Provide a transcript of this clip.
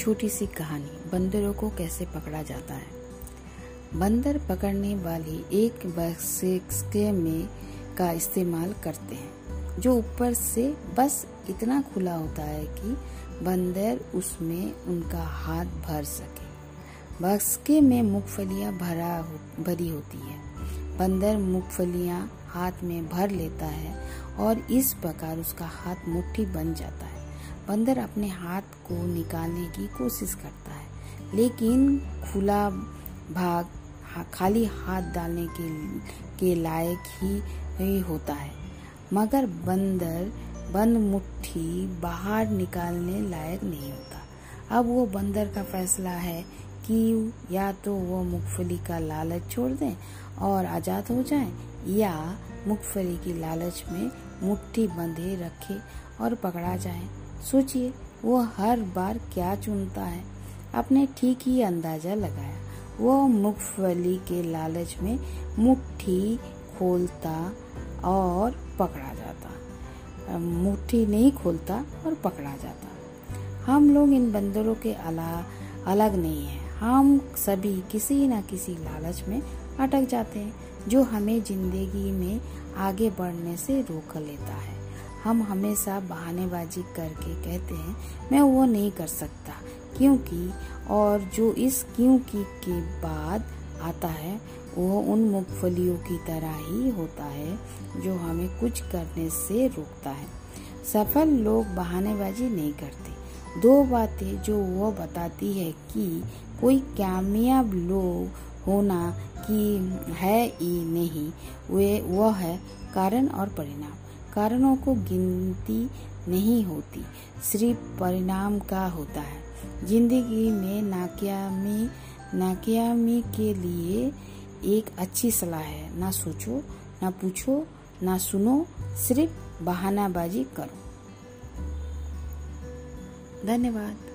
छोटी सी कहानी, बंदरों को कैसे पकड़ा जाता है। बंदर पकड़ने वाली एक बक्से में का इस्तेमाल करते हैं, जो ऊपर से बस इतना खुला होता है कि बंदर उसमें उनका हाथ भर सके। बक्से में मूंगफलियाँ भरा भरी होती है। बंदर मूंगफलियाँ हाथ में भर लेता है और इस प्रकार उसका हाथ मुट्ठी बन जाता है। बंदर अपने हाथ को निकालने की कोशिश करता है लेकिन खुला भाग खाली हाथ डालने के, के लायक ही, होता है। मगर बंदर बंद मुट्ठी बाहर निकालने लायक नहीं होता। अब वो बंदर का फैसला है कि या तो वो मूंगफली का लालच छोड़ दें और आज़ाद हो जाएँ या मूंगफली की लालच में मुट्ठी बंधे रखे और पकड़ा जाए। सोचिए, वो हर बार क्या चुनता है। अपने ठीक ही अंदाज़ा लगाया। वो मूंगफली के लालच में मुट्ठी खोलता और पकड़ा जाता। मुट्ठी नहीं खोलता और पकड़ा जाता। हम लोग इन बंदरों के अला, अलग नहीं है। हम सभी किसी न किसी लालच में अटक जाते हैं, जो हमें ज़िंदगी में आगे बढ़ने से रोक लेता है। हम हमेशा बहानेबाजी करके कहते हैं, मैं वो नहीं कर सकता। क्योंकि, और जो इस क्योंकि के बाद आता है, वो उन मूंगफलियों की तरह ही होता है, जो हमें कुछ करने से रोकता है। सफल लोग बहानेबाजी नहीं करते। दो बातें जो वो बताती है कि कोई कामयाब लोग होना कि है ही नहीं, वे, वह है कारण और परिणाम। कारणों को गिनती नहीं होती। सिर्फ़ परिणाम का होता है। ज़िंदगी में नाकामी नाकामी के लिए एक अच्छी सलाह है। ना सोचो, ना पूछो, ना सुनो, सिर्फ़ बहानाबाजी करो। धन्यवाद।